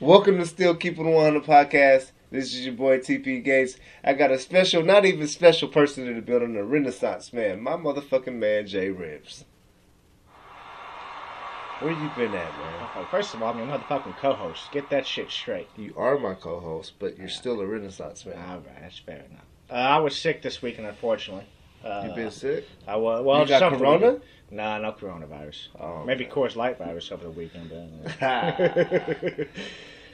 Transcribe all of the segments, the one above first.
Welcome to Still Keeping It On the podcast. This is your boy TP Gates. I got a special, not even special person in the building, a Renaissance man, my motherfucking man Jay Ribs. Where you been at, man? Oh, First of all, I'm your motherfucking co-host. Get that shit straight. You are my co-host, but you're still a Renaissance man. All right, that's fair enough. Uh, I was sick this weekend, unfortunately. Uh, you been sick? I was. Well, you got corona? we- Nah, no coronavirus. Oh, Maybe man. Coors Light virus over the weekend. But,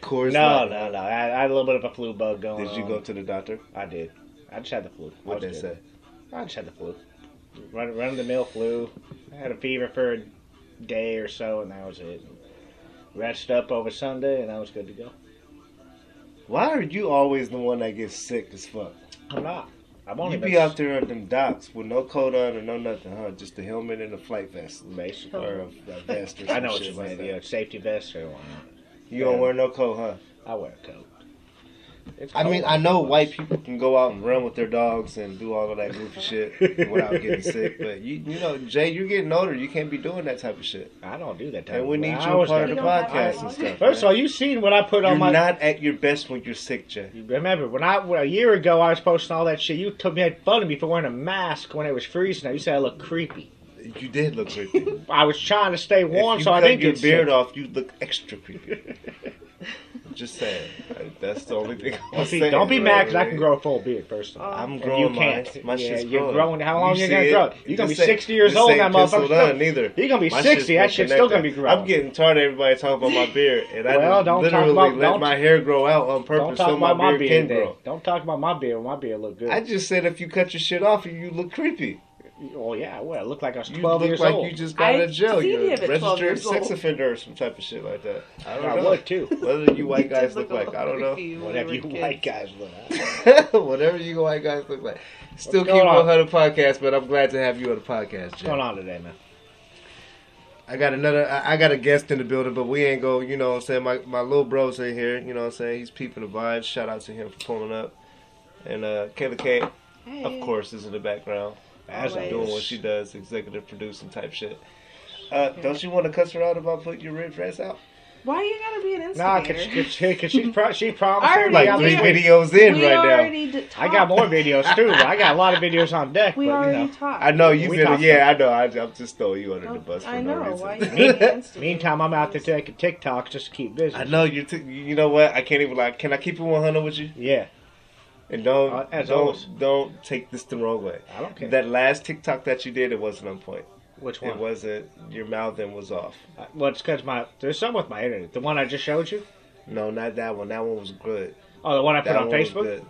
Coors no, Light. no, no. I, I had a little bit of a flu bug going Did you go to the doctor? I did. I just had the flu. What was they good. say? I just had the flu. Run, run the mill flu. I had a fever for a day or so, and that was it. Rested up over Sunday, and I was good to go. Why are you always the one that gets sick as fuck? I'm not. I've only You be out there on them docks with no coat on and no nothing, huh? Just a helmet and a flight vest. basically. Or uh, a, a vest or I know what you like mean. that. Yeah, safety vest or whatnot. You don't wear no coat, huh? I wear a coat. It's I mean, I know white people can go out and run with their dogs and do all of that goofy shit without getting sick, but you, you know, Jay, you're getting older. You can't be doing that type of shit. I don't do that type. Of job. And we need you a was part of the You don't have podcast and stuff. First of all, you seen what I put you're on my. not at your best when you're sick, Jay. You remember when I when a year ago I was posting all that shit. You took me had fun of me for wearing a mask when it was freezing. You said I looked creepy. You did look creepy. I was trying to stay warm, so I cut didn't your get beard sick. off, you look extra creepy. Just saying. That's the only thing. I'm Don't be, saying, don't be mad because I can grow a full beard. First of all, Oh. I'm And growing you can't. My yeah, shit's you're growing. growing. How long You you gonna it? grow? You're gonna be This ain't- 60 years this old. ain't That penciled motherfucker's on neither. You're gonna be My 60. shit's That been shit's still gonna be growing. I'm getting tired of everybody talking about my beard, and I Well, done don't talk literally about- let don't- my hair grow out on Don't purpose talk so my about my beard beard. can grow. Don't talk about my beard. My beard look good. I just said if you cut your shit off, you look creepy. Oh yeah, well, I look like I was You 12 look years like old. you just got out of jail. see You're him a at 12 registered years sex old. offender or some type of shit like that. I don't I know. would too. Whether you white guys look look like, I don't know. creepy when we Whatever you kids. white guys look. Like. Whatever you white guys look like. Still What's keep going on? 100 podcast, but I'm glad to have you on the podcast, What's Jay. going on today, man? I got another. I I got a guest in the building, but we ain't go. You know, what I'm saying my my little bro's in here. You know, what I'm saying he's peeping the vibes. Shout out to him for pulling up, and uh, Kayla K, Hey. of course, is in the background As Always. doing what she does, executive producing type shit. Uh, don't you want to cuss her out about putting your red dress out? Why you gotta be an Nah, instigator? cause, cause, cause she, pro- she promised I already everybody Like I'll three we- videos in we right now. already d- I got more videos too. I got a lot of videos on deck. We but, you already know. talked. I know you've been. Yeah, I know. I, I'm just throwing you under the Oh, bus for I no reason. Why you an? Meantime, I'm out there taking TikToks just to keep busy. I know you. T- you know what? I can't even like. Can I keep it 100 with you? Yeah, And don't Uh, as don't always. don't take this the wrong way. I don't care. That last TikTok that you did, it wasn't on point. Which one? It wasn't. Your mouthing was off. Uh, Well, it's because my there's some with my internet. The one I just showed you. No, not that one. That one was good. Oh, the one I put that on Facebook. good.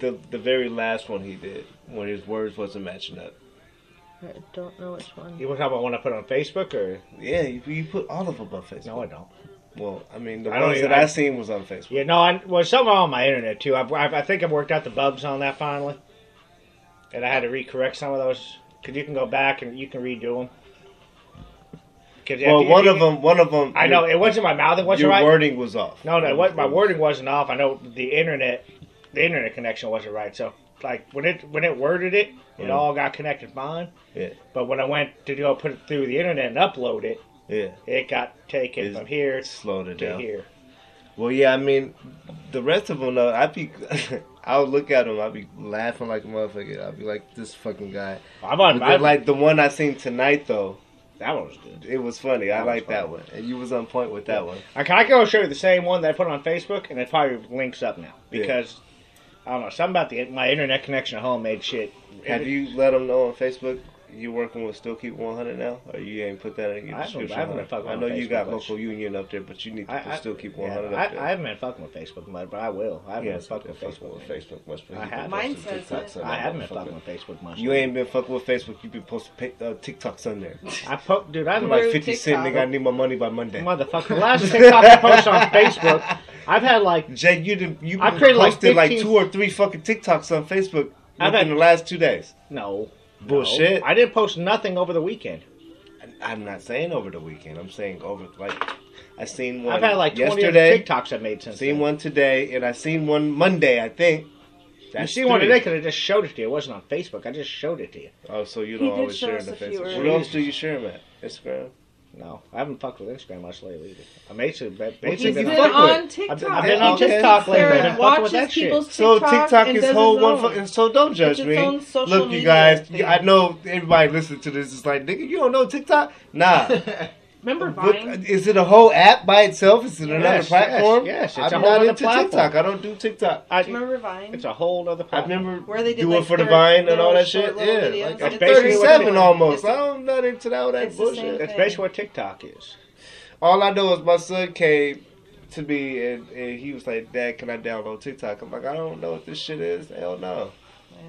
The the very last one he did when his words wasn't matching up. I don't know which one. You want to talk about one I put on Facebook or Yeah, you, you put all of them on Facebook. no? I don't. Well, I mean, the I ones even- that I, I- seen was on Facebook. Yeah, no. I, well, some are on my internet too. I've, I've, I think I've worked out the bugs on that finally, and I had to recorrect some of those because you can go back and you can redo them. Well, you- one you- of them, one of them. I know it wasn't my mouth. It wasn't Your right. wording was off. No, no, was- my wording wasn't off. I know the internet, the internet connection wasn't right. So like when it when it worded it, it Mm. all got connected fine. Yeah. But when I went to go put it through the internet and upload it, Yeah, it got taken It's- from here slowed it to down. here. Well, yeah, I mean, the rest of them, though, I'd be, I'll look at them, I'd be laughing like a motherfucker. I'd be like, this fucking guy. I'm on. But I, then, like the one I seen tonight, though, that one was good. it was funny. I That was like that one, and you was on point with that one. I can, I can go show you the same one that I put on Facebook, and it probably links up now Yeah. because I don't know something about the my internet connection at home made shit. Have you let them know on Facebook you working with Still Keep 100 now, or you ain't put that in your I haven't- description? I haven't been fucking I on know you Facebook got much. local union up there, but you need to I, put I, Still Keep 100 I, up there. I haven't been fucking with Facebook much, but I will. I haven't Yeah, been fucking with fucking Facebook. with Facebook much. but I have, mine says it. I haven't been motherfucker. fucking with Facebook much. You ain't been fucking with Facebook. You been posting pic- uh, TikToks on there. I po- dude, I I'm haven't like Rude 50 cent, TikTok. nigga. I need my money by Monday. motherfucker. The last TikTok I posted on Facebook, I've had like Jay, you did you I been created like posted like, 15 two or three fucking TikToks on Facebook I've within had- the last two days. no Bullshit. no. I didn't post nothing over the weekend. I'm not saying over the weekend. I'm saying over like I seen one I've had like twenty other yesterday. TikToks I've made since. Seen then. one today, and I seen one Monday. I think. You That's see one today because I just showed it to you. It wasn't on Facebook. I just showed it to you. Oh, so you don't always share us in the Facebook. What else do you share, man? Instagram. No, I haven't fucked with Instagram much lately either. I'm basically, basically He's He's been been fuck on. TikTok. I've been- I've been on just TikTok sits lately. and I've been fucking with watches that shit. people's So TikTok TikTok and is does whole one. own. Fucking, so don't judge It's its me. own social Look, you guys. thing. I know everybody listen to this. It's like, nigga, you don't know TikTok? Nah. Remember But, Vine? is it a whole app by itself? Is it another Yes, platform? yes, yes, it's a I'm whole not other into platform. TikTok. I don't do TikTok. I, Remember Vine? it's a whole other platform. I remember Where they did, do like, it for the vine and all that short shit. Yeah, videos. like That's I'm basically what 37 almost. it's- I'm not into that, all that it's the same bullshit. That's basically what TikTok is. All I know is my son came to me and, and he was like, "Dad, can I download TikTok?" I'm like, "I don't know what this shit is. Hell no."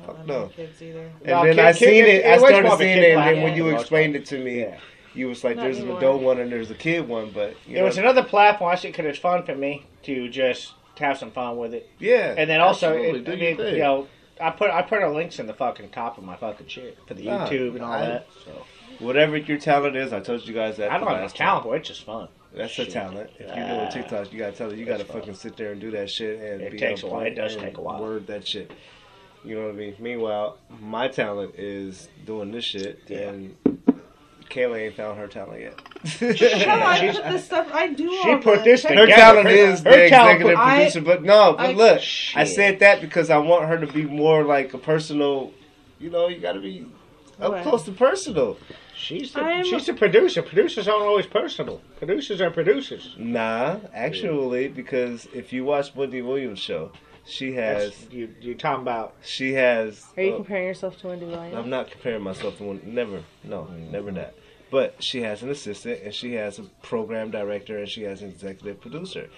I Fuck don't no. have kids either. And No, then kid- I kid- seen it- it. it I started more of a seeing it, and then platform when you for the most explained it to me, Yeah. You was like, Not "There's an adult one and there's a kid one," but you It know, was another platform I see because it's fun for me to just have some fun with it, yeah. and then also, absolutely, it, do I mean, thing. you know, I put I put our links in the fucking top of my fucking shit for the Nah, YouTube and all I- that. So whatever your talent is, I told you guys that. I don't the have a talent, time. but it's just fun. That's a talent. If you're Ah. doing TikTok, you gotta tell it. You gotta That's fun. fucking sit there and do that shit and It be takes on a while. It does and take a while. Word that shit. You know what I mean? Meanwhile, my talent is doing this shit, Yeah. and Kayla ain't found her talent yet. Come on, She's- put this stuff. I do she all put this tech- Her together. talent Her- is her the talent executive put- I- producer, but no, but I- look, I said that because I want her to be more like a personal. You know, you got to be up What? close to personal. She's the, I'm- she's the producer. Producers aren't always personal. Producers are producers. Nah, actually, because if you watch Wendy Williams' show, she has That's, you you talking about? she has. Are you uh, comparing yourself to Wendy Williams? I'm not comparing myself to one. Never, no, never that. But she has an assistant, and she has a program director, and she has an executive producer.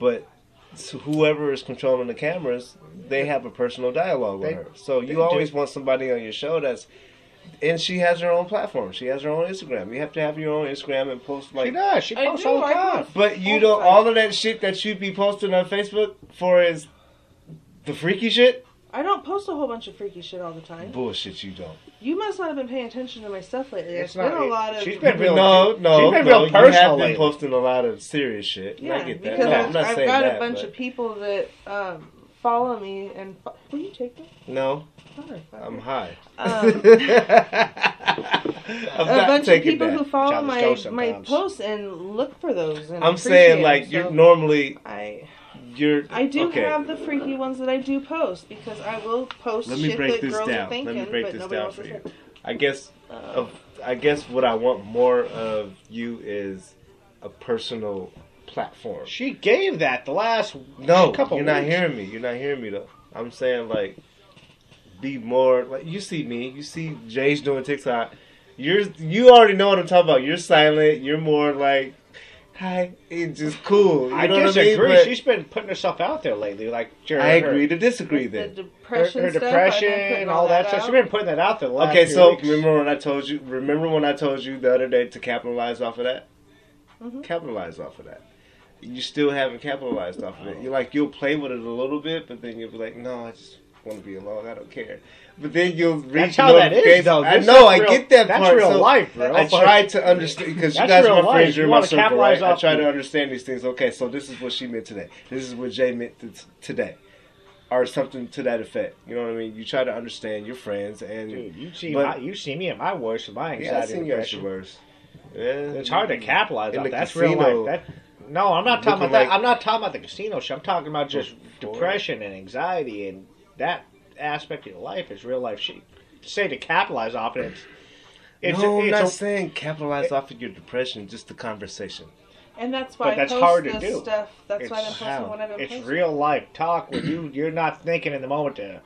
But so whoever is controlling the cameras, they have a personal dialogue with her. So you always do. want somebody on your show that's. And she has her own platform. She has her own Instagram. You have to have your own Instagram and post she like. does. She I posts do, all the time. But you All know, all of that shit that you'd be posting on Facebook for is the freaky shit. I don't post a whole bunch of freaky shit all the time. Bullshit, you don't. You must not have been paying attention to my stuff lately. It's There's been not- a lot of she's been real- no, no, she's been no. real you personal have been lately. posting a lot of serious shit. yeah, I get that. because No, I've, I'm not I've saying got that, a bunch but- of people that um, follow me and fo- will you take them? No, Fine, fine. I'm high. Um, I'm a bunch of people that. who follow my ghost my posts and look for those. And I'm saying like them, you're normally I you're. I do okay. have the freaky ones that I do post because I will post Let me shit break that this girls down. are thinking, Let me break but this nobody down wants for you. say. I guess Uh, I guess what I want more of you is a personal platform. She gave that the last No, couple you're not weeks. hearing me. You're not hearing me though. I'm saying like, be more like you see me. You see Jay's doing TikTok. You're you already know what I'm talking about. You're silent. You're more like, hi. It's just cool. You I know what I mean? She's been putting herself out there lately. Like her, I agree to disagree the then. Her, depression, her stuff, depression putting and all that stuff. out. She's been putting that out there. The last Okay, few so weeks. remember when I told you? Remember when I told you the other day to capitalize off of that? Mhm. Capitalize off of that. You still haven't capitalized off of it. You're like you'll play with it a little bit, but then you'll be like, no, I just want to be alone. I don't care. But then you'll reach That's how that is, though. I know. I real- get that that's part. real so life, bro. I tried to understand because you guys are my friends. You You're in my circle, right? I try to understand these things. Okay, so this is what she meant today. This is what Jay meant t- today. Or something to that effect. You know what I mean? You try to understand your friends and Dude, you see, But- my, you see me at my worst my yeah, I anxiety seen you at your worst. Yeah, It's hard to capitalize on. That's casino, real life. That, no, I'm not talking about that. I'm not talking about the casino shit. I'm talking about just Before. depression and anxiety and that aspect of your life is real life shit. To say to capitalize off it, it's it's, no, I'm not a- saying capitalize off of your depression, just the conversation. And that's why But I that's post hard to this do. stuff. That's why I've been It's posting how. what I've been it's posting. real life talk where you you're not thinking in the moment to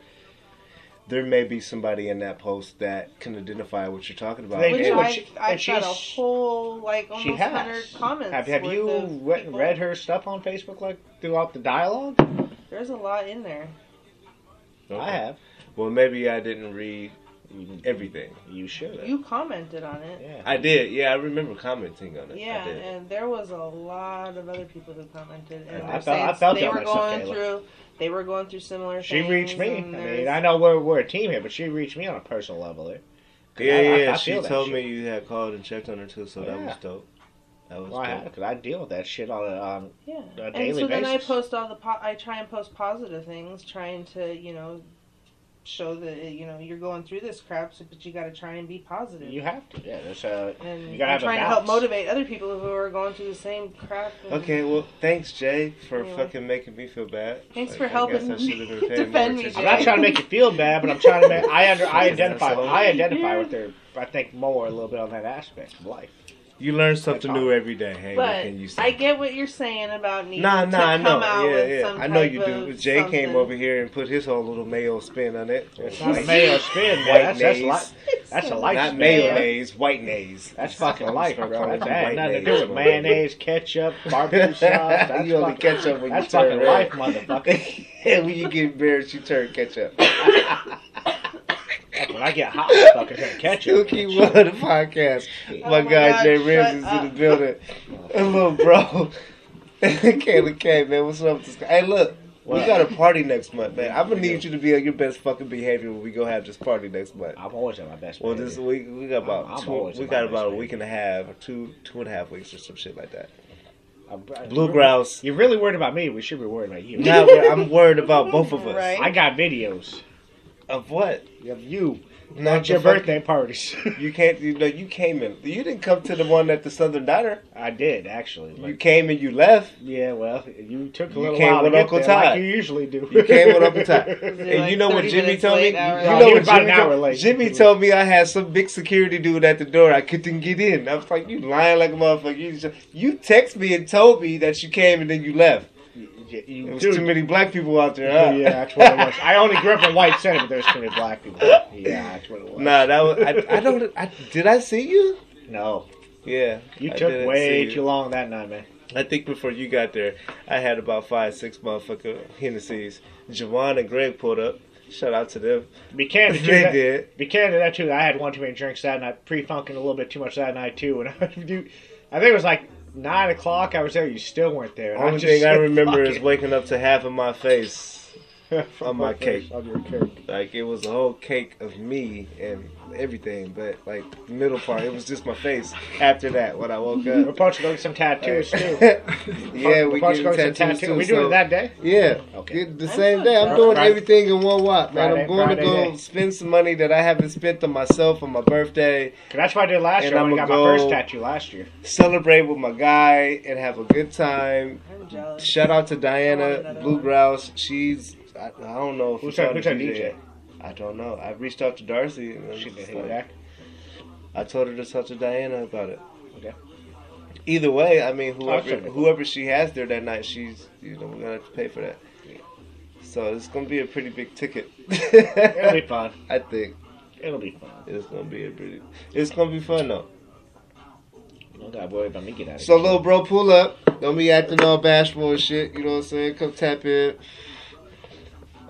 There may be somebody in that post that can identify what you're talking about. They Which do, I've, she- I've and got a whole like she almost hundred comments. Have have you read, read her stuff on Facebook like throughout the dialogue? There's a lot in there. Okay. I have. Well, maybe I didn't read everything. You should. You commented on it. yeah. I did. Yeah, I remember commenting on it. I Yeah, did. and there was a lot of other people who commented, and I they're felt- saying I felt they were myself, going Kayla. through, they were going through similar She things. reached me. I mean, I know we're, we're a team here, but she reached me on a personal level there. yeah, I- I- yeah. I she told shit. me you had called and checked on her too, so that was dope. That was Well, I because I deal with that shit on a, on yeah. a and daily so then I post all the po- I try and post positive things, trying to you know show that you know you're going through this crap, so, but you got to try and be positive. You have to. Yeah, there's a. Uh, and you gotta have a trying to help motivate other people who are going through the same crap. and- Okay, well, thanks, Jay, for Yeah. fucking making me feel bad. Thanks Like, for I helping guess I should have been paying defend more me, attention. I'm not trying to make you feel bad, but I'm trying to make. I under. I identify. I identify with their. I think more a little bit on that aspect of life. You learn something That's new uh, every day. Hey, what But can you say? I get what you're saying about needing Nah, to nah, I come know. out Yeah, with yeah. some I know type you do. of Jay came over here and put his whole little mayo spin on it. It's not a mayo spin, man. That's that's, li- that's a life Not spin. mayonnaise, white naise. That's fucking life, bro. That's That's had white nothing to naise, do with mayonnaise, ketchup, barbecue sauce. That's you only fucking, ketchup when that's you turn That's fucking red. life, motherfucker. and when you get embarrassed, you turn ketchup. when I get hot, I'm fucking turn ketchup. Silky Water Podcast. Oh my my guy God, Jay shut Rims is in the building. And little bro. Kayla K, man, what's up? with this guy? Hey, look. We got a party next month, man. I'm gonna need you to be on your best fucking behavior when we go have this party next month. I'm always at my best. Well, behavior. this we we got about I'm- I'm two, we got about a best week and a half, or two two and a half weeks or some shit like that. Blue grouse. You're really worried about me. We should be worried about you. Now we're- I'm worried about both of us. Right. I got videos Of what? of you Not at your birthday parties. You can't. You know, you came in. You didn't come to the one at the Southern Diner. I did actually. You came and you left. yeah, well, you took a You little came while with to Uncle there, Todd. like you usually do. You came with Uncle Todd. And like you know what Jimmy told me? You No, know what Jimmy an hour told late. Jimmy told me I had some big security dude at the door. I couldn't get in. I was like, you lying like a motherfucker. You, just- you text me and told me that you came and then you left. You- you- There too many black people out there. Huh? yeah, that's what it was. I only grew up in White Center, but there's too many black people. Yeah, that's what it was. Nah, that was. I, I don't. I, did I see you? No, Yeah. you I took way too long that night, man. I think before you got there, I had about five, six motherfucker Hennessy's. Javon and Greg pulled up. Shout out to them. Be candid, too. They that- did. Be candid, that too. I had one too many drinks that night, pre-funking a little bit too much that night too. And I, dude, I think it was like nine o'clock. I was there. You still weren't there. Only thing I remember "Fuck is it." waking up to half of my face. on my cake. On your cake. Like it was a whole cake of me and everything, but like the middle part, it was just my face. After that, when I woke up, We're up. supposed to go get some tattoos uh, too. yeah, We're we supposed to get some tattoos tattoos. too. We doing so- it that day? Yeah, Okay. Get the That's same not day. I'm doing Friday- everything in one wop, man. Friday- I'm going to go day. spend some money that I haven't spent on myself on my birthday. 'Cause that's what I did last And year. when I I'ma got my first tattoo last year. Celebrate with my guy and have a good time. Shout out to Diana another Blue. Grouse. She's I, I don't know if Who's our, saw who's DJ? I don't know. I reached out to Darcy and She it's did hit like- back. I told her to talk to Diana about it. Okay. Either way, I mean, Oh, whoever whoever she has there that night, she's you know we're gonna have to pay for that. So it's gonna be a pretty big ticket. It'll be fun. I think It'll be fun. it's gonna be a pretty. It's gonna be fun though. You don't gotta worry about me getting out of So little bro, pull up. Don't be acting all bashful and shit. You know what I'm saying? Come tap in.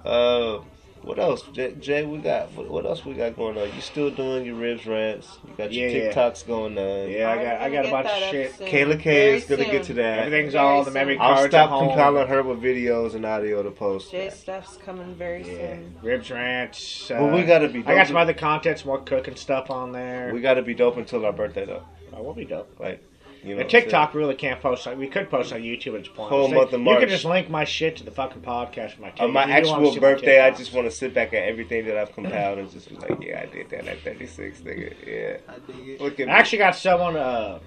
Uh, what else, Jay? Jay we got what, what else we got going on? You still doing your ribs rants? You got your Yeah, yeah. TikToks going on. Yeah, I got I got a bunch of shit. soon. Kayla K Very is gonna soon. get to that. Everything's Very all the soon. memory I'll cards stop at home. compiling her with videos and audio to post. Jay Stuff's coming very Yeah, soon. ribs rants. Uh, But we gotta be. I got some other content, some more cooking stuff on there. We gotta be dope until our birthday though. I will be dope. Like, you know. And what TikTok really can't post. On, we could post on YouTube at this point. Whole Say- month of You March. can just link my shit to the fucking podcast my. On my you actual see my birthday, I just want to sit back at everything that I've compiled and just be like, yeah, I did that at 36, nigga. Yeah. I dig it. Look at I me. actually got someone uh,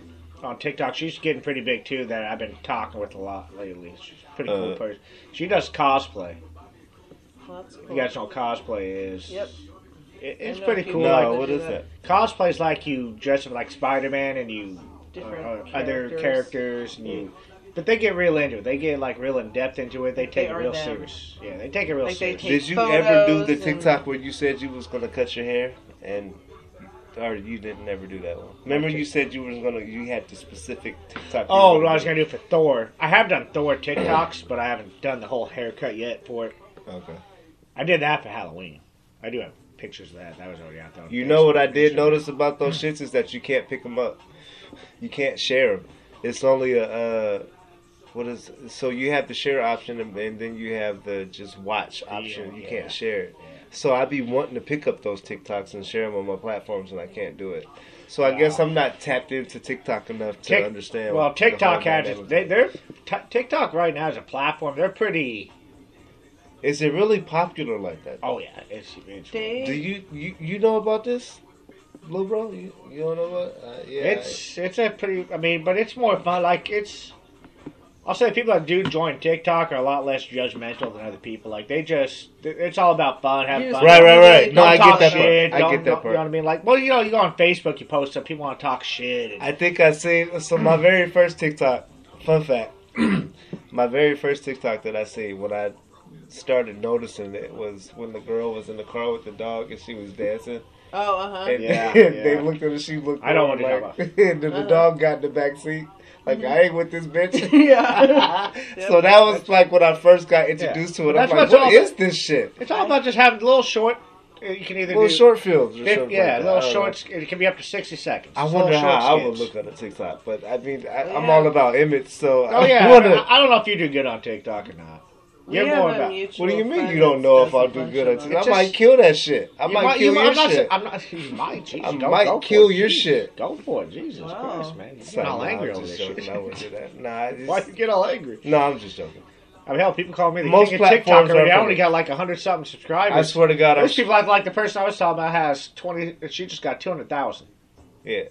on TikTok. She's getting pretty big too. That I've been talking with a lot lately. She's a pretty cool Uh. person. She does cosplay. Well, that's cool. You guys know what cosplay is? Yep. It, it's pretty cool. No, like, what do is that. that? cosplay is like you dress up like Spider Man and you Different uh, other characters. characters and you. But they get real into it. They get like real in depth into it. They take They it real them. serious. Yeah, they take it real Like, serious. Did you ever do the photos and- TikTok where you said you was gonna cut your hair and or you didn't never do that one? Remember you said you was gonna you had the specific TikTok. Oh, what I was gonna do for Thor. I have done Thor TikToks, but I haven't done the whole haircut yet for it. Okay. I did that for Halloween. I do have pictures of that. That was already out there. You know what I did notice about those shits is that you can't pick them up. You can't share them. It's only a uh, what is so you have the share option and, and then you have the just watch option. you yeah. can't share it. Yeah. So I'd be wanting to pick up those TikToks and share them on my platforms and I can't do it. So I guess I'm not tapped into TikTok enough to Tik- understand. Well, the TikTok has dynamic. they, they're t- TikTok right now is a platform. They're pretty. Is it really popular like that? Oh yeah, it's it's They, Do you you, you know about this, Blue Bro? You, you don't know what? Uh, yeah. it's it's a pretty. I mean, but it's more fun. Like it's. I'll say people that do join TikTok are a lot less judgmental than other people. Like they just, it's all about fun, have fun. right, right, right. No, Don't I get talk that part. I don't- get that don't- You know what I mean? Like, well, you know, you go on Facebook, you post stuff, people want to talk shit. And, I think I seen so my very first TikTok. Fun fact: my very first TikTok that I seen when I started noticing it was when the girl was in the car with the dog and she was dancing. Oh, uh huh. And Yeah, they yeah. looked at her. She looked. I know over, what you're like, talking And then the Uh-huh. dog got in the back seat. Like I ain't with this bitch. yeah. so that was like when I first got introduced to it. That's I'm like, what's all- this shit? it's all about just having a little short. uh, You can either Little do short films. Or something yeah, like little I don't know. It can be up to sixty seconds. I Just wonder little how short I would skits. look on a TikTok, but I mean, I, I'm Yeah. all about image, so Oh I yeah, wanna- I, I don't know if you do good on TikTok or not. You're more a What do you mean you don't know if I'll do good of on I might kill that shit. I might might- kill you- your I'm not, shit. I'm not. You might. I go, might go for kill it. your Jesus, shit. Go for it, Jesus Wow. Christ, man! You get all angry just this shit. I wouldn't do that. Nah, I Why just, you get all angry? no, I'm just joking. I mean, hell, people call me the Most king of TikTok platforms already. I only got like hundred something subscribers. I swear to God, I'm, There's people like like the person I was talking about has twenty. She just got two hundred thousand. yeah.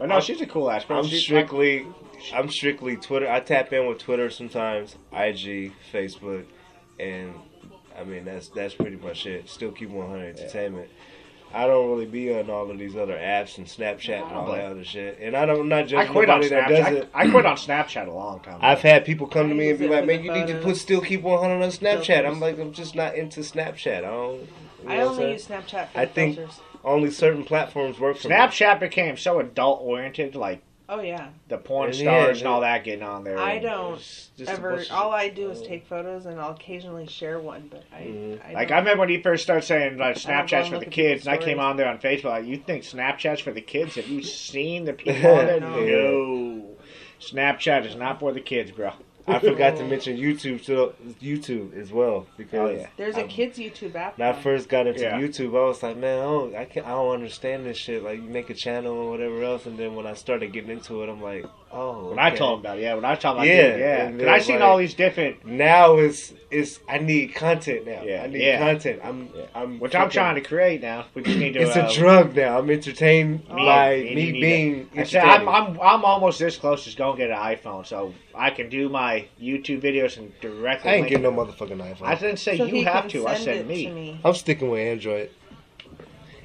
But no, I'm- she's a cool ass person. I'm She's strictly, I'm strictly Twitter. I tap in with Twitter sometimes, IG, Facebook, and I mean that's that's pretty much it. Still keep 100 entertainment. I don't really be on all of these other apps and Snapchat and all that other shit. And I don't I'm not just I judging quit on does Snapchat. it. I, I quit on Snapchat a long time. ago. I've had people come to me and be like, "Man, you need to put still keep 100 on Snapchat." I'm like, I'm just not into Snapchat. I don't. You know I only use Snapchat for I think- filters. Only certain platforms work for me. Snapchat became so adult oriented, like Oh yeah. the porn And stars yeah, and all that getting on there. I don't just Ever, all I do is take photos and I'll occasionally share one, but I, Mhm. I Like I remember when he first started saying like I don't go Snapchat's for the kids, people's and I came on there on Facebook. Like, you think Snapchat's for the kids? Have you seen the people on there? No. no. Snapchat is not for the kids, bro. I forgot to mention YouTube to YouTube as well because Oh, yeah. There's a I'm- kids YouTube app. When I first got into Yeah. YouTube, I was like, man, oh, I can't, I don't understand this shit. Like, you make a channel or whatever else, and then when I started getting into it, I'm like, oh. When I okay. told him about it, yeah. When I told him, Yeah, yeah, yeah. and I seen like- all these different, now it's it's I need content now. Yeah, I need yeah. content. I'm Yeah. I'm which I'm trying to create now. We just need to. It's uh, a drug now. I'm entertained Oh. by Me- me, being. I said, I'm. I'm I'm almost this close to going to get an iPhone, so I can do my YouTube videos and directly. I ain't link getting no them. motherfucking iPhone. I didn't say so you have to. I said me. To me. I'm sticking with Android.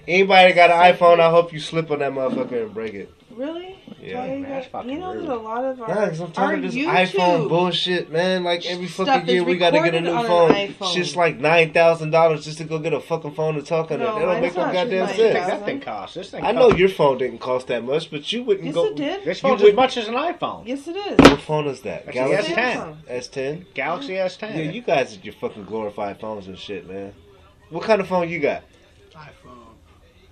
Anybody got an iPhone, I hope you slip on that motherfucker and break it. Really? Yeah. Why you, Man, that's fucking you know rude. that a lot of our, Nah, cause I'm our tired of this YouTube, iPhone bullshit, man. Like every Stuff fucking year we gotta get a new phone. iPhone. Shit's like nine thousand dollars just to go get a fucking phone to talk on No, it. That don't make no goddamn just What do you think sense. $9,000. that thing costs? This thing. I know your phone didn't cost that much, but you wouldn't Yes, go. it did. This You phone's as much as an iPhone. Yes, it is. What phone is that? That's Galaxy a S10. S10. Galaxy S10. Yeah, you guys are your fucking glorified phones and shit, man. What kind of phone you got? IPhone.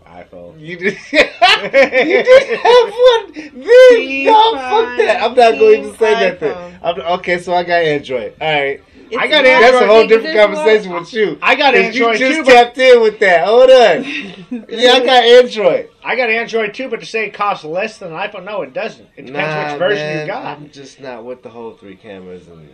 iPhone. You did. you did have one. Then, no, fuck that. I'm not going to even say that. Thing. I'm, okay, so I got Android. All right. It's I got Android. That's a whole different this was- conversation with you. I got Android you just too, but tapped in with that. Hold on. yeah, I got Android. I got Android too. But to say it costs less than an iPhone, no, it doesn't. It depends Nah, which version man, you got. I'm just not with the whole three cameras and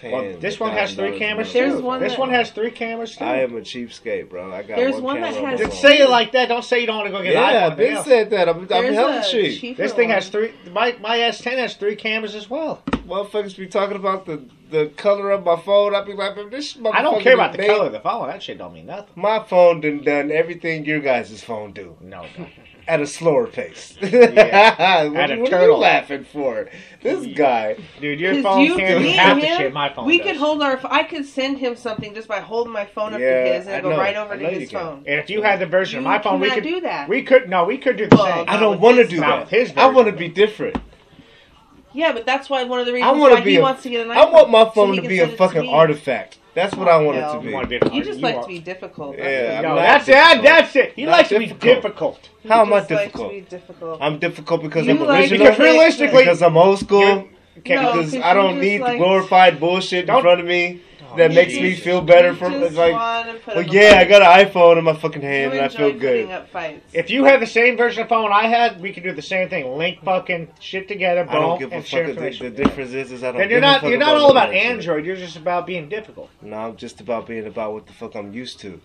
paying. Well, this one has three $1,000 cameras There's too. one this that- one has three cameras too. I am a cheapskate, bro. I got There's one, one that camera has- my say it like that. Don't say you don't want to go get Yeah, an iPhone. I've yeah. said that. I'm, I'm There's hella a cheap. cheaper This thing one. has three. My my S10 has three cameras as well. Motherfuckers be talking about the, the color of my phone. I be like, "Man, this motherfucker. I don't care about the made- color of the phone. That shit don't mean nothing. My phone done done everything your guys' phone do No, no. At a slower pace. Yeah. what, At a what are you laughing for? This guy. dude, your phone you, can't do me half and the shit my phone we does. could hold our. I could send him something just by holding my phone up Yeah, to his and I go know. right over to his phone. And if you had the version of my phone, we could do that. We could no, we could do the Well, same. I don't want to do that. His I want to be different. Yeah, but that's why one of the reasons want why be. he A, wants to get an iPhone. I want my phone he to be a fucking me. artifact. That's what I want it hell. to You be. want different. You just you like want- to be difficult. Yeah, That's I'm No, that's it. That's it. He Not likes to be difficult. difficult. You How am I just like difficult? to be difficult. I'm difficult because You I'm like- original. Because realistically, because I'm old school. Okay, No, because because I don't need just like- glorified bullshit in Don't- front of me. That makes me feel better You from just it's like. Well, yeah, I got an iPhone in my fucking You hand and I feel good. Up fights. If you have the same version of phone I had, we could do the same thing. Link fucking shit together, I don't give a and fuck. The, information. the difference is, is I don't. Then you're give a not fuck you're not all about none of that shit. Android. You're just about being difficult. No, I'm just about being about what the fuck I'm used to.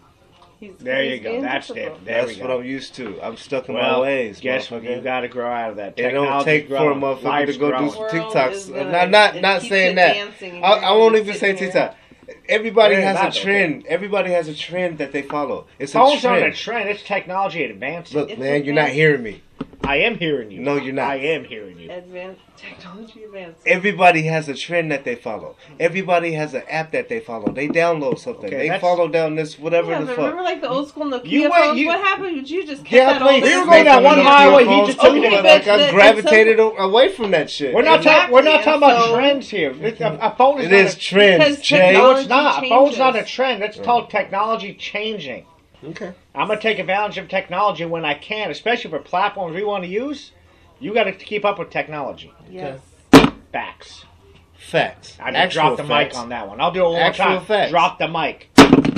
He's, There he's you go. That's it. There That's what. I'm used to. I'm stuck in my ways. guess what? You got to grow out of that. It don't Technology's take for a growing. motherfucker to go do some TikToks. is Uh, gonna- Not not not saying that. I, I won't even say sitting here. TikTok. Everybody has a trend. Everybody has a trend that they follow. It's a Phones aren't a trend. trend. It's technology advancing. Look, It's man, you're not hearing me. I am hearing you. No, you're not. I am hearing you. Advanced technology advances. Everybody has a trend that they follow. Everybody has an app that they follow. They download something. Okay, they that's- follow down this whatever yeah, the but fuck. remember like the old school Nokia You went- phones? you- what happened? You just kept Yeah, I that all played this We were going down one the highway, he just too, took me but, to- like I but- gravitated a- away from that shit. We're not talking. We're not talking about so- trends here. It's- A, a phone is It not is a, trends, Because Jay. No, it's not. A phone's not a changes. trend. That's called mm. technology changing. Okay. I'm gonna take advantage of technology when I can, especially for platforms we want to use. You got to keep up with technology. Yes. Facts. Facts. I just dropped the facts. mic on that one. I'll do it one more time. facts. Drop the mic.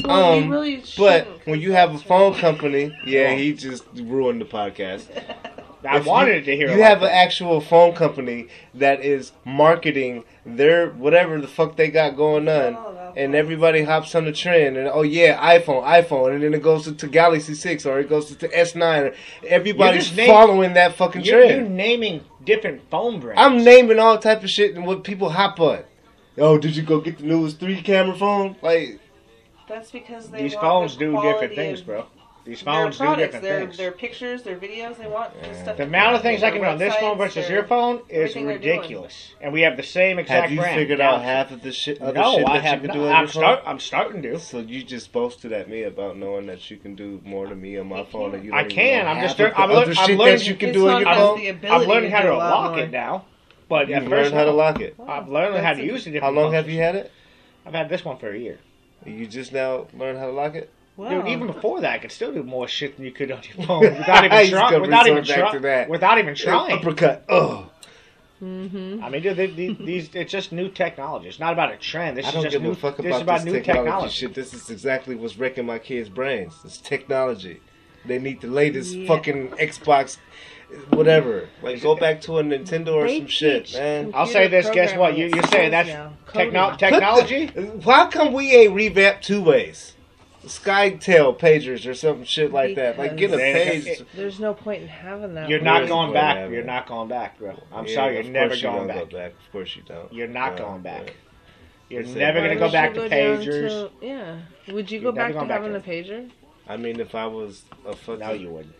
Well, Um, you really But shouldn't, when 'cause you have a phone right. company, yeah, he just ruined the podcast. I If wanted you, to hear. You have like an actual phone company that is marketing their whatever the fuck they got going on, Oh, that's and everybody hops on the trend. And oh yeah, iPhone, iPhone, and then it goes to, to Galaxy Six or it goes to, to S9. Everybody's just named- following that fucking that. You're, you're naming different phone brands. I'm naming all type of shit and what people hop on. Oh, did you go get the newest three camera phone? Like, That's because they These want phones the do different things, bro. These Their phones do products, different their, things. their pictures, their videos, they want the Yeah. stuff. The amount of things I can do on this phone versus your phone is everything they're doing. ridiculous, and we have the same exact have you brand. figured down out to- half of the shit? Other No, shit I that have you not. do on I'm your phone? start. I'm starting to. So you just boasted at me about knowing that you can do more than me on my phone, than and you I don't even can, know I'm half just- of the I'm lear- other I'm shit learning- that you can His do on phone your has phone. the ability I'm learning to how do to a lot lock more. it now, but You've at learned first how to lock it. I've learned how That's to use it. How long have you had it? I've had this one for a year. You just now learned how to lock it. Wow. Dude, even before that, I could still do more shit than you could on your phone without even He's trying. Without even resort back to trying. that. Without even trying. Uppercut. Oh, Mm-hmm. I mean, dude, they, they, these it's just new technology. It's not about a trend. This I is don't just give new. a fuck this about, about this new technology, technology. shit. This is exactly what's wrecking my kids' brains. It's technology. They need the latest Yeah. fucking Xbox, whatever. Like go back to a Nintendo or They some shit, man. I'll say this. Guess what? You you say that's techno- technology. Why come we ain't revamped two ways? SkyTel pagers or some shit like that. Like get a Because- page. There's no point in having that. You're one. not Where's going the back. point, You're not going back, bro. I'm Yeah, sorry. You're of never course you going don't back. Go back. Of course you don't. You're not No, going back. but- You're Who never that? gonna go would back you to down pagers. to- yeah. Would you You're go never back to going back having a pager? I mean, if I was a fucking, No, you wouldn't.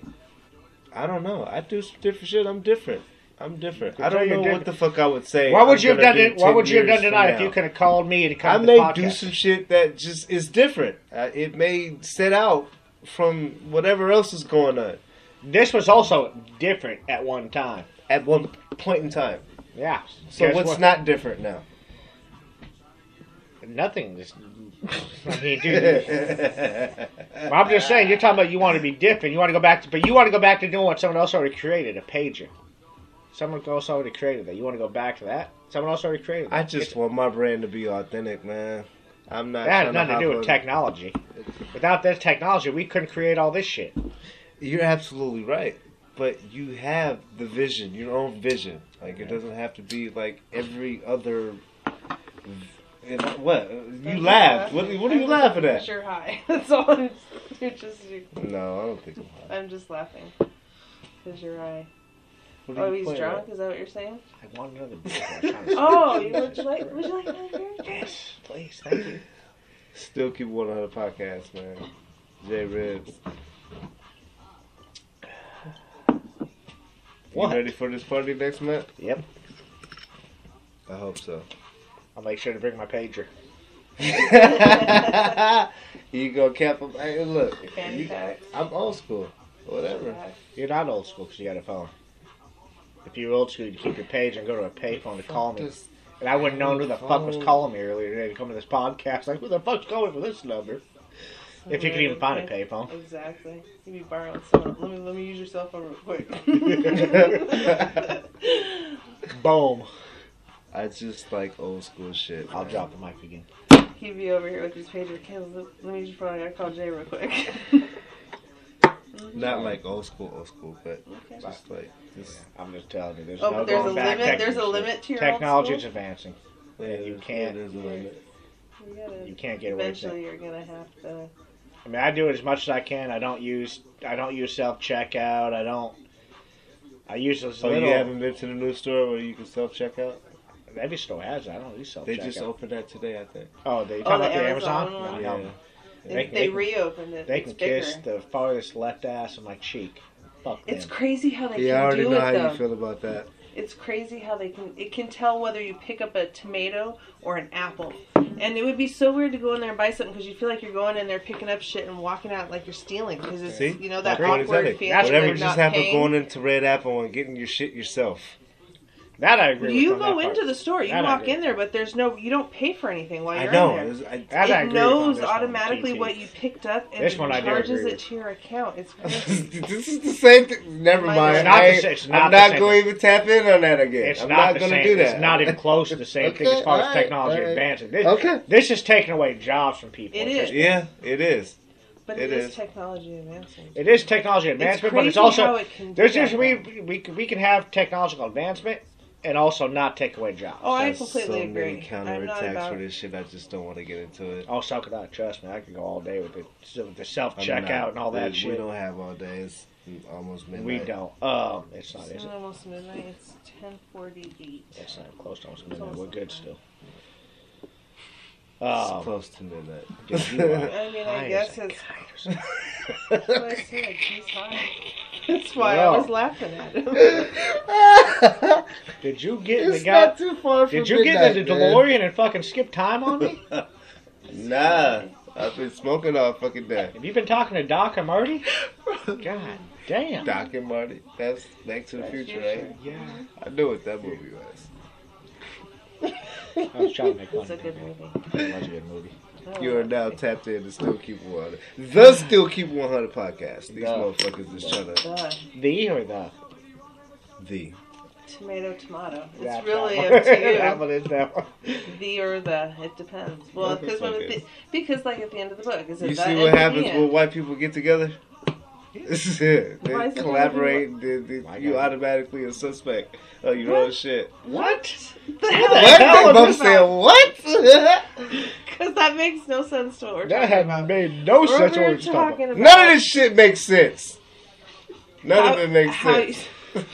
I don't know. I do some different shit. I'm different. I'm different. I don't know diff- what the fuck I would say. Why would I'm you have done? It, Why would you have done tonight if you could have called me to come I may podcast? do some shit that just is different. Uh, it may set out from whatever else is going on This was also different at one time. at one point in time. Yeah. So what's what? not different now? Nothing. Just, I mean, dude, I'm just saying, you're talking about you want to be different. You want to go back to, but you want to go back to doing what someone else already created, a pager. Someone else already created that. You want to go back to that? Someone else already created that. I just want my brand to be authentic, man. I'm not. that has nothing to do with on- technology. Without this technology, we couldn't create all this shit. You're absolutely right. But you have the vision, your own vision. Like it doesn't have to be like every other. and What you laughed? What, what are you laughing at? You're high. That's all. I'm, you're just. You're, No, I don't think I'm high. I'm just laughing. Because you're high. What Oh, he's drunk. at? Is that what you're saying? I want another beer. I was trying to- Oh, you, would you like? Would you like another beer? Yes, please, thank you. Still keep one on the podcast, man. J Ribs. What? You ready for this party next month? Yep. I hope so. I'll make sure to bring my pager. you go cap up. Hey, look, you- I'm old school. Whatever. You're not old school because you got a phone. If you're old school, you'd keep your page and go to a payphone to call me. This- And I wouldn't know who the fuck was oh. calling me earlier today to come to this podcast. Like, who the fuck's calling for this number? If you could even find a payphone. Exactly. You be borrowing someone. Let me let me use your cell phone real quick. Boom. I just like old school shit. I'll man. drop the mic again. He'd be over here with his pager. Okay, let let me just I gotta call Jay real quick. Not like old school, old school, but Okay. just like just I'm just telling you, there's Oh, no but there's a back. limit. There's a limit to your Technology old is advancing. yeah, you can't- yeah, there's a limit. You gotta, You can't get away with eventually, it. you're gonna have to. I mean, I do it as much as I can. I don't use I don't use self checkout. I don't. I use those oh, So little. you haven't been to the new store where you can self checkout. Every store has that. I don't use self checkout. They just opened that today, I think. Oh, they Oh, talking the about the Amazon Amazon? No, Yeah. no. They, They they, can- reopened it. They it's can kiss the farthest left ass on my cheek. Fuck them. It's crazy how they Yeah, I can already know how though. you feel about that. It's crazy how they can. It can tell whether you pick up a tomato or an apple. And it would be so weird to go in there and buy something because you feel like you're going in there picking up shit and walking out like you're stealing because it's See? you know that That's what it's awkward like. feeling. Whatever what just not happened paying. going into Red Apple and getting your shit yourself. That I agree. You with on go into part. the store, you That walk in there, but there's no, you don't pay for anything while I you're know. in there. it's- I- That I it agree with knows this one, automatically what you picked up and This one I charges it to your account. It's crazy. this is the same thing. Never mind. It's not I the ain't- sa- it's not I'm not going to even tap in on that again. It's I'm not, not, the going to same. do that. It's not even close to the same thing as far as technology alright. advancing. This, Okay. this is taking away jobs from people. It at is. this point. Yeah, it is. but It it is, is. technology advancing. It is technology It's advancement, crazy but it's also how it can there's just we, we we can have technological advancement and also not take away jobs. Oh, I There's completely so agree. many I'm not counterattacks for this shit. I just don't want to get into it. Oh, so could I. Trust me, I could go all day with the the self checkout and all that we, shit. We don't have all day. It's almost midnight. We don't. Um, it's not. Is It's it? almost midnight. It's ten forty-eight. It's not close to almost midnight. almost We're good midnight. still. It's Um, close to midnight. dude, I mean, I guess it's. kite. That's what I said. He's high. That's why No. I was laughing at him. Did you get in the it's guy? not too far from Did you get in the midnight, man. DeLorean and fucking skip time on me? Nah, I've been smoking all fucking day. Have you been talking to Doc or Marty? God damn. Doc and Marty. That's Back to the Back to the Future, Future. right? Yeah. I knew what that movie was. I was trying to make fun It's a of good it. movie. It was a good movie. You are now tapped in to Still Keep 100. The Still Keep 100 podcast. These The. motherfuckers is trying to. The The or the? The. tomato, tomato. It's That- really that up to you. that one is that one. The or the. It depends. Well, Okay, because okay. because like at the end of the book, is it You the see what happens when white people get together? This is it. They Why is it collaborate. They, they, My you God. automatically a suspect. Oh, you What? wrong shit. What? The hell What? is They that both said about? what? Because that makes no sense to what we're That talking had about. made no We're sense. What we're we're talking talking about. about. None of this shit makes sense. None how- of it makes how sense. You,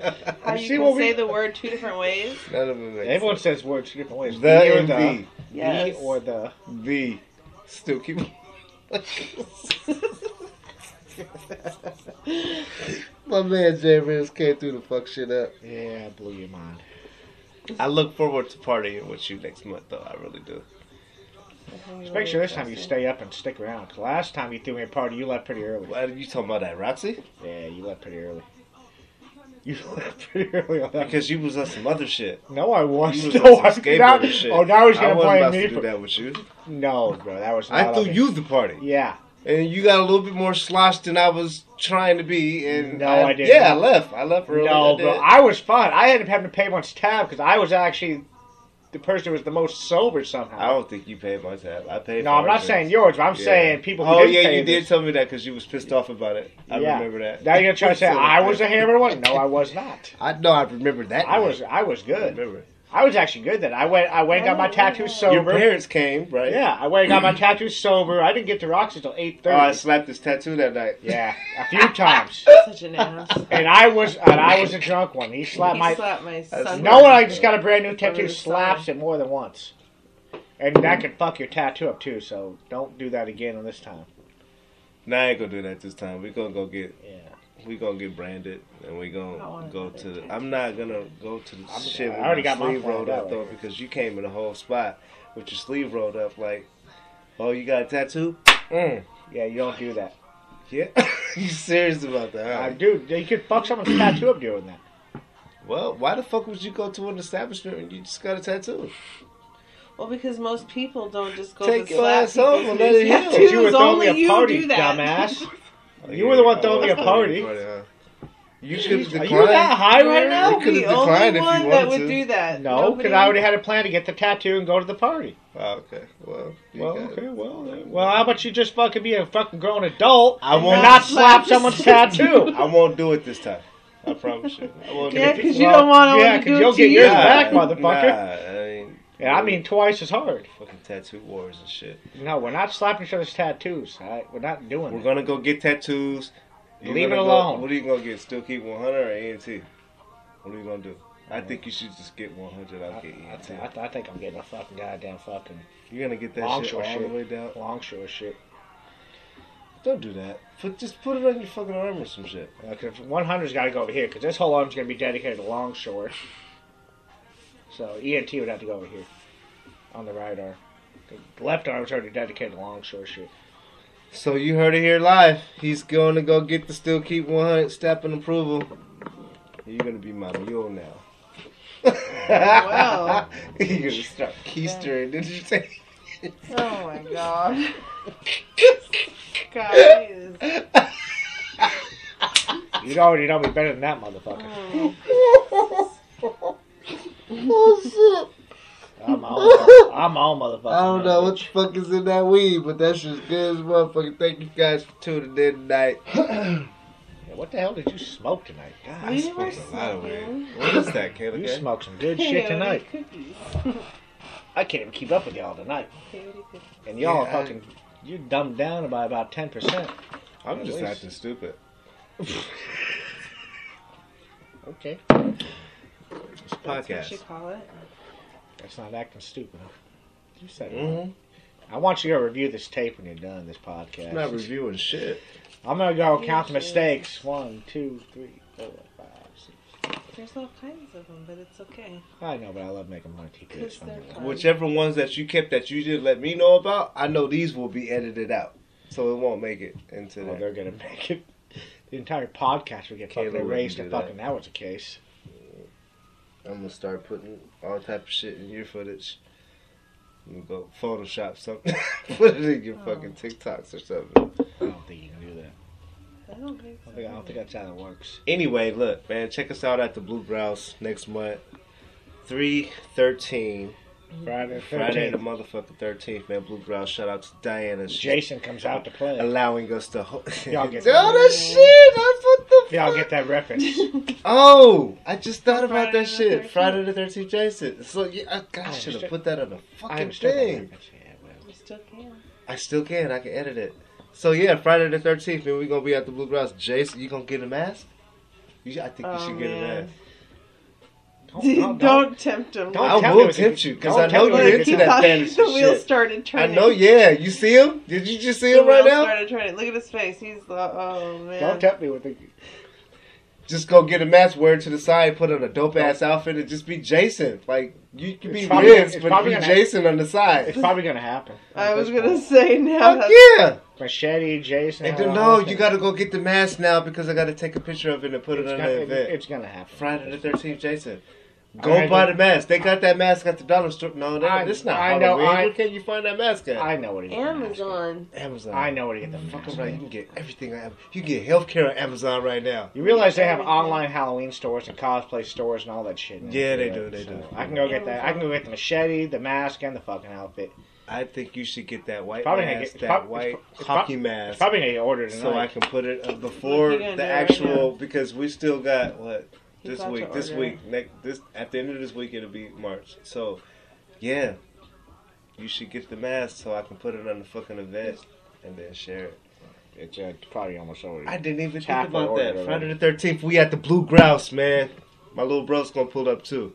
how you can what we- say the word two different ways. None of it makes Everyone sense. says words two different ways. The the or and the. the. Yes. The or the. The. Still keep. My man J Ribs came through to fuck shit up. Yeah, I blew your mind. I look forward to partying with you next month, though. I really do. Just make sure this time you stay up and stick around. 'cause last time you threw me a party, you left pretty early. What are you talking about that, Roxy? Yeah, you left pretty early. You left pretty early on that. Because you was on some other shit. No, I was. You was no, on I some now, skateboarding shit. Oh, now he's I gonna wasn't blame about me to do for. that with you. No, bro, that was. I not threw on me. you the party. Yeah, And you got a little bit more sloshed than I was trying to be. And No, I didn't. Yeah, I left. I left early. no, I bro. I was fine. I ended up having to pay much tab because I was actually the person was the most sober somehow. I don't think you paid my tab. I paid. no, I'm not saying yours, but I'm Yeah. saying people. Who Oh yeah, you did tell me that because you was pissed off about it. I Yeah. remember that. Now you're gonna try to say I was a hammer one? No, I was not. I know. I remember that. I night. was. I was I good. remember. I was actually good then. I went. I went and got my oh. tattoo sober. Your parents came, right? Yeah, I went and got my tattoo sober. I didn't get to Roxy till eight Oh, I slapped this tattoo that night. yeah, a few times. Such an ass. And I was. And I was a drunk one. He slapped he my. slapped my son. No one I just got a brand new tattoo slaps it more than once. And that can fuck your tattoo up too, so don't do that again on this time. Nah, I ain't gonna do that this time. We gonna go get. Yeah. We gonna get branded, and we I gonna wanna go to. The, I'm not gonna go to the I'm- shit I with already my got my sleeve rolled up though, because you came in the whole spot with your sleeve rolled up. Like, oh, you got a tattoo? Mm. Yeah, you don't do that. Yeah, you serious about that? I do. You could fuck someone's tattoo up doing that. Well, why the fuck would you go to an establishment when you just got a tattoo? Well, because most people don't just go Take to your ass home and let it heal. tattoos. You were throwing me Only a you party, do that. dumbass. Oh, You were the one throwing me a party. huh? You could Are decline. you that high right now? You could've the only declined if you one wanted that would to. do that. No, Nobody- because I already had a plan to get the tattoo and go to the party. Oh, okay. Well, you Well, got it. okay, well, then- well, how about you just fucking be a fucking grown adult I and won't not slap slap someone's yourself. tattoo? I won't do it this time. I promise you. I won't Yeah, do it. 'cause you don't want to. Yeah, to because you'll get to yours back, motherfucker. Nah, I I mean twice as hard. fucking tattoo wars and shit. No, we're not slapping each other's tattoos. All right? We're not doing We're that. gonna go get tattoos. You Leave it go- alone. what are you gonna get? Still keep 100 or ENT? What are you gonna do? I think you should just get 100. I'll I, get I, ENT. I, th- I think I'm getting a fucking goddamn fucking You're gonna get that shit all shit. the way down. longshore shit. Don't do that. Put just put it on your fucking arm or some shit. Because 100's got to go over here, because this whole arm's to be dedicated to longshore. So ENT would have to go over here on the right arm. The left arm's already dedicated to longshore shit. So you heard it here live. He's going to go get the still keep 100 step and approval. You're gonna be my mule now. Wow. You're gonna start keistering, did you say? Oh my god. God, he is- You already know me better than that, motherfucker. Oh. oh I'm my own, I'm my own motherfucker. I don't man, know what the fuck is in that weed, but that shit's good as motherfucker. Thank you guys for tuning in tonight. Yeah, what the hell did you smoke tonight? God, We I were smoked a lot of weed. What is that, Kayla? you smoked some good shit tonight. I can't even keep up with y'all tonight. And y'all Yeah, are I- fucking, you dumbed down by about 10%. I'm At just least. acting stupid. Okay. It's a That's what you podcast. call it. That's not acting stupid. You said it. Mm-hmm. I want you to review this tape when you're done, this podcast. I'm not reviewing shit. I'm gonna go You count the should. mistakes. One, two, three, four, five, six. There's all kinds of them, but it's okay. I know, but I love making my TV. It's 'Cause fun. they're fun. Whichever ones that you kept that you didn't let me know about, I know these will be edited out. So it won't make it into Well, there. Oh, they're gonna make it. The entire podcast would get Kayla fucking wouldn't erased do if that. fucking that was the case. I'm gonna start putting all type of shit in your footage. I'm gonna go Photoshop something, put it in your Oh. fucking TikToks or something. I don't think you can do that. I don't think I so. don't think, I don't think that's how it works. Anyway, look, man, check us out at the Blue Grouse next month. 313. Friday, Friday the 13th, motherfucking 13th, man. Blue Grouse. Shout out to Diana. She- Jason comes out to play. Allowing us to. Ho- Y'all get oh, that. that shit! That's what the Y'all fuck? get that reference. Oh, I just thought about Friday that shit. 13th? Friday the 13th, Jason. So, yeah, I, God, I I should have put that on the I fucking understood that thing. reference. Yeah, well. Still can. I still can. I can edit it. So yeah, Friday the thirteenth, man. We gonna be at the Blue Grouse. Jason, you gonna get a mask? You, should- I think you Oh, should get a oh, mask. Don't, Don't, don't, tempt him. don't I tell will me tempt you, 'cause don't I know you're what into that thought fantasy the wheel shit. started turning. I know. Yeah, you see him? Did you just see The him right wheel now? started turning. Look at his face. He's like, oh man. Don't tempt me with the. Just go get a mask, wear it to the side, put on a dope ass outfit, and just be Jason. Like you can be It's probably- Riz, it's but be gonna- Jason on the side. It's probably gonna happen. I was gonna point. say now. Fuck yeah! Machete, Jason. And how- then, how- no, you gotta go get the mask now because I gotta take a picture of it and put it on gonna, the it- event. it's gonna happen. Friday the thirteenth, Jason. I Go mean, buy I- the mask. They got that mask at the dollar store. No, that, I- it's not I know, I- Where can you find that mask at? I know what he get the mask Amazon. Amazon. I know what to get the Fuck mask right. at. You can get everything. on Am- You can get healthcare on Amazon right now. You realize they have online Halloween stores and cosplay stores and all that shit. now, Yeah, they do, they do. I can go get that. I can go get the machete, the mask, and the fucking outfit. I think you should get that white Probably gonna mask, get- that prob- white it's prob- hockey It's mask, probably gonna get ordered so I can put it uh, before What you gonna the do right actual because we still got what He's this week. This order. week, next this at the end of this week it'll be March. So, yeah, you should get the mask so I can put it on the fucking event and then share it. It's uh, probably almost over. I didn't even It's think about that. Friday the thirteenth, we at the Blue Grouse, man. My little bro's gonna pull up too.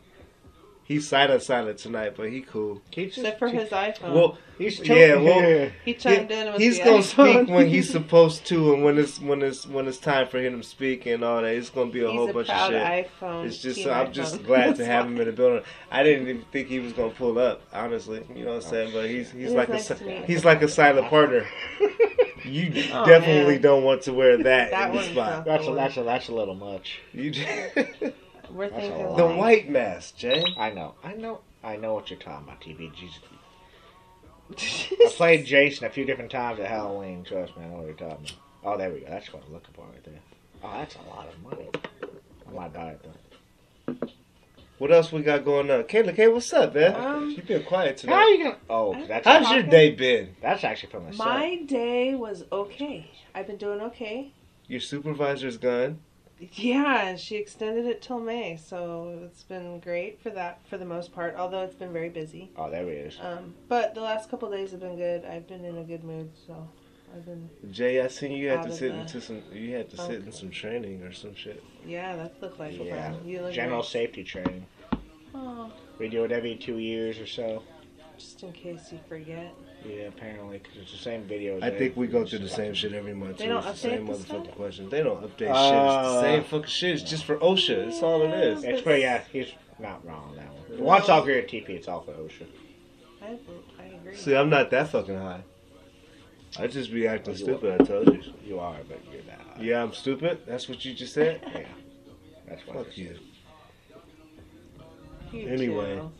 He's silent, silent tonight, but he cool. He's just- Except for his iPhone. Well, He's yeah, well, he chimed in with he's the gonna iPhone. speak when he's supposed to, and when it's when it's when it's time for him to speak and all that. It's gonna be a He's whole a bunch of proud shit. iPhone. It's just team I'm just glad to have him in the building. I didn't even think he was gonna pull up, honestly. You know what I'm oh, saying? But he's he's It like is nice a to si- meet he's like a silent partner. You Oh, definitely man. don't want to wear that, That in the spot. That's a, that's a, that's a little much. You just, We're That's thinking a the like- white mask, Jay. I know. I know. I know what you're talking about, TP. Jesus. I played Jason a few different times at Halloween. Trust me, I know what you're talking about. Oh, there we go. That's what I'm looking for right there. Oh, that's a lot of money. I might buy it though. What else we got going on? Kayla Kay, what's up, man? Um, you been quiet How are tonight. you gonna? Oh, that's How's your day been? That's actually from the son. My day was okay. I've been doing okay. Your supervisor's gone. Yeah, and she extended it till May, so it's been great for that for the most part. Although it's been very busy. Oh, there he is. Um, but the last couple days have been good. I've been in a good mood, so I've been. Jay, I seen you had to sit the into some. You had to sit in some training or some shit. Yeah, that looked like Yeah. look General safety training. Oh, We do it every two years or so. just in case you forget. Yeah, apparently, because it's the same video. I think we go through the same shit every month. They too. don't It's the same update motherfucking stuff? questions. They don't update shit. It's Uh, the same fucking shit. It's just for OSHA. That's all it is. It's pretty. Yeah, he's not wrong on that one. Once I'll agree with TP, it's all for OSHA. I, I agree. See, I'm not that fucking high. I just be acting stupid. I told you. You are, but you're not. high. Yeah, I'm stupid. That's what you just said. Yeah. That's what Fuck you. You Anyway. two,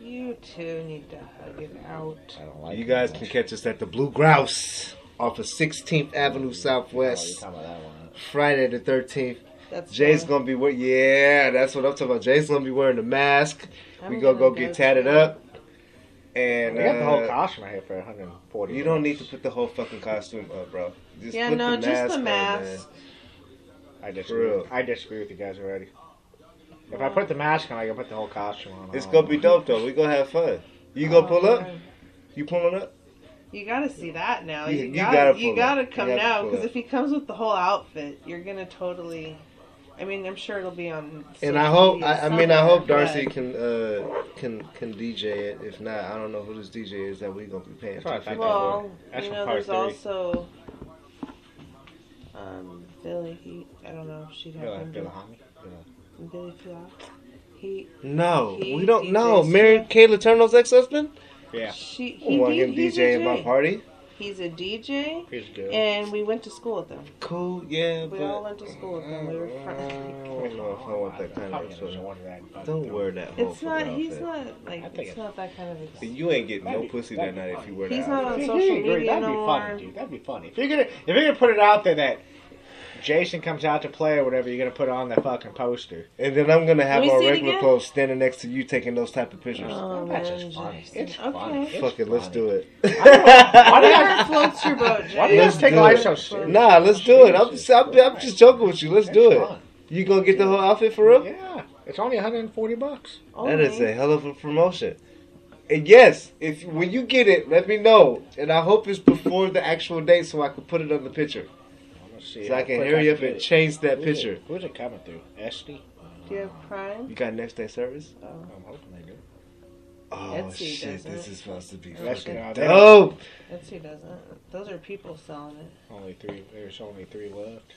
you two need to hug it out. I don't like You it guys much. can catch us at the Blue Grouse off of 16th Avenue Oh, Southwest, talking about that one. Friday the 13th. That's Jay's fun. gonna be wearing, yeah, that's what I'm talking about. Jay's gonna be wearing the mask. I'm we gonna go gonna get tatted to- up. And We got the whole uh, costume right here for 140. you don't need to put the whole fucking costume up, bro. Just Yeah, put no, the just the mask. man. I disagree. I disagree with you guys already. If I put the mask on, I can put the whole costume on. It's gonna be dope though. We gonna have fun. You gonna pull up? You pulling up? You gotta see that now. You- You, you gotta, gotta you gotta up. You come have to now because if he comes with the whole outfit, you're gonna totally. I mean, I'm sure it'll be on. And I hope I, I mean I hope Darcy but- can uh can can DJ it. If not, I don't know who this DJ is that we gonna be paying. That's what I $250 thought. Well, That's you from know, there's three. also um, Billy Heat. I don't know if she'd have Bill, him Bill do Hami? Bill- Billy Flock. He, No, He we don't know. DJs Mary Kayla Turner's ex-husband. Yeah, she, I he want him he's a DJ in my party. He's a DJ, he's good. and we went to school with them. Cool, yeah, We but all went to school with them. We were friends. I friends. don't know if I want that kind of doesn't outfit. want that, but- Don't wear that whole It's not. He's outfit. not I like. think It's it's- not that kind of. Ex- You ain't getting That'd no be- pussy that'd that be night funny. if you wear that. He's that not outfit. on If social you agree, media that'd no be more. funny, dude. That'd be funny. If you're gonna, if you're gonna put it out there that Jason comes out to play or whatever, you're gonna put on that fucking poster. And then I'm gonna have Let our regular again. clothes standing next to you taking those type of pictures. Oh, That's man, just funny. Jason. It's okay. funny. It's Fuck it, let's do it. Why do you Whatever floats your boat, Jay. Why do you Let's guys take do life it. so serious? Nah, let's do it. I'm just, I'm, I'm just joking with you. Let's It's do it. fun. You gonna get the whole outfit for real? Yeah, it's only 140 bucks. That is Only. a hell of a promotion. And yes, if when you get it, let me know. And I hope it's before the actual date so I can put it on the picture. Let's see. So I can quick hurry can up and it. change that Who's picture. It, who's it coming through? Etsy? Do you have Prime? You got next day service? Oh. I'm hoping they do. Oh Etsy shit, doesn't. this is supposed to be That's fucking uh, dope. Etsy doesn't. Those are people selling it. Only three. There's only three left.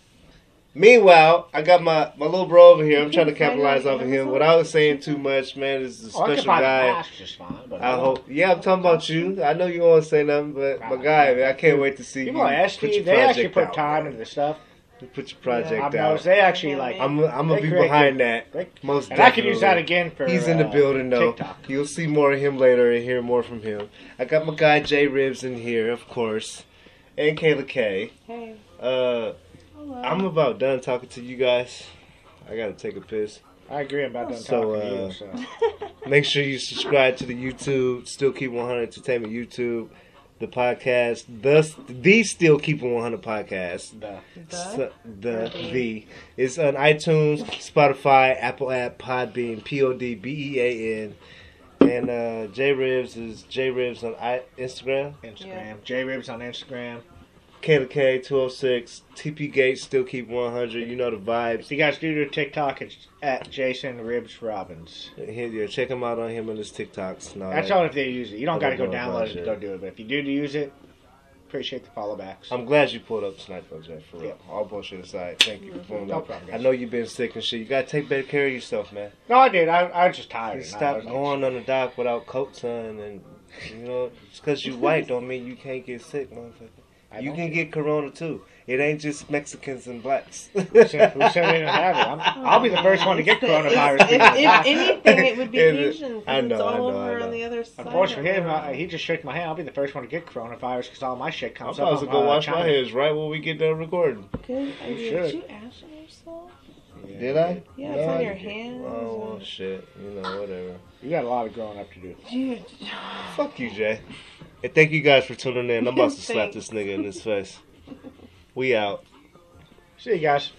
Meanwhile, I got my, my little bro over here. I'm trying to can find it capitalize off of him. Amazon? Without saying too much, man, this is a Oh, I can special guy. mask just fine. But I hope. Yeah, I'm talking about you. I know you won't say nothing, but my guy, man, I can't wait to see People you at put Etsy, your they actually put out, time man. into the stuff. Put your project I've out. noticed they actually like. I'm, I'm gonna be behind good- that. they- Most and I could use that again for. He's in the uh, building though. TikTok. You'll see more of him later and hear more from him. I got my guy Jay Ribs in here, of course, and Kayla K. Hey. Uh, Hello. I'm about done talking to you guys. I gotta take a piss. I agree. I'm about done So, talking to uh, you. So. Make sure you subscribe to the YouTube, Still Keep 100 Entertainment YouTube, the podcast, the the Still Keep 100 podcast. The, The? So- the the? the it's on iTunes, Spotify, Apple app, Podbean, P O D B E A N, and uh, J Ribs is J Ribs on I- Instagram. Instagram. Yeah. J Ribs on Instagram. K to K two hundred six. TP Gates still keep one hundred. You know the If vibes. you guys do do TikTok, it's at Jason Ribs Robbins. Here, yeah, check him out on him and his TikToks. All That's that. all if they use it. You don't got to go download it to go do it. But if you do use it, appreciate the follow backs. I'm glad you pulled up tonight, though. For real. Yeah. All bullshit aside, thank you for pulling No up. problem, I know you've been sick and shit. You gotta take better care of yourself, man. No, I did. I, I was just tired. Stop like, going on the dock without coats on, and you know, just because you white don't mean you can't get sick, motherfucker. I You can get corona too. It ain't just Mexicans and blacks. Who said, who said they didn't have it? I'm, I'll be the first one to get It's the- coronavirus. it's- If, if anything, it would be It- Asian. 'cause I know, it's all I know, over I know. on the other side. Unfortunately, him, the uh, he just shook my hand. I'll be the first one to get coronavirus because all my shit comes I'm comes about up. to from, go uh, wash my hands right when we get done recording. Good idea. should. Did you ash on yourself? Did I? Yeah, it's on I- your hands. Oh well, shit. You know, whatever. You got a lot of growing up to do. Dude, Fuck you, Jay. And thank you guys for tuning in. I'm about to slap this nigga in his face. We out. See you guys.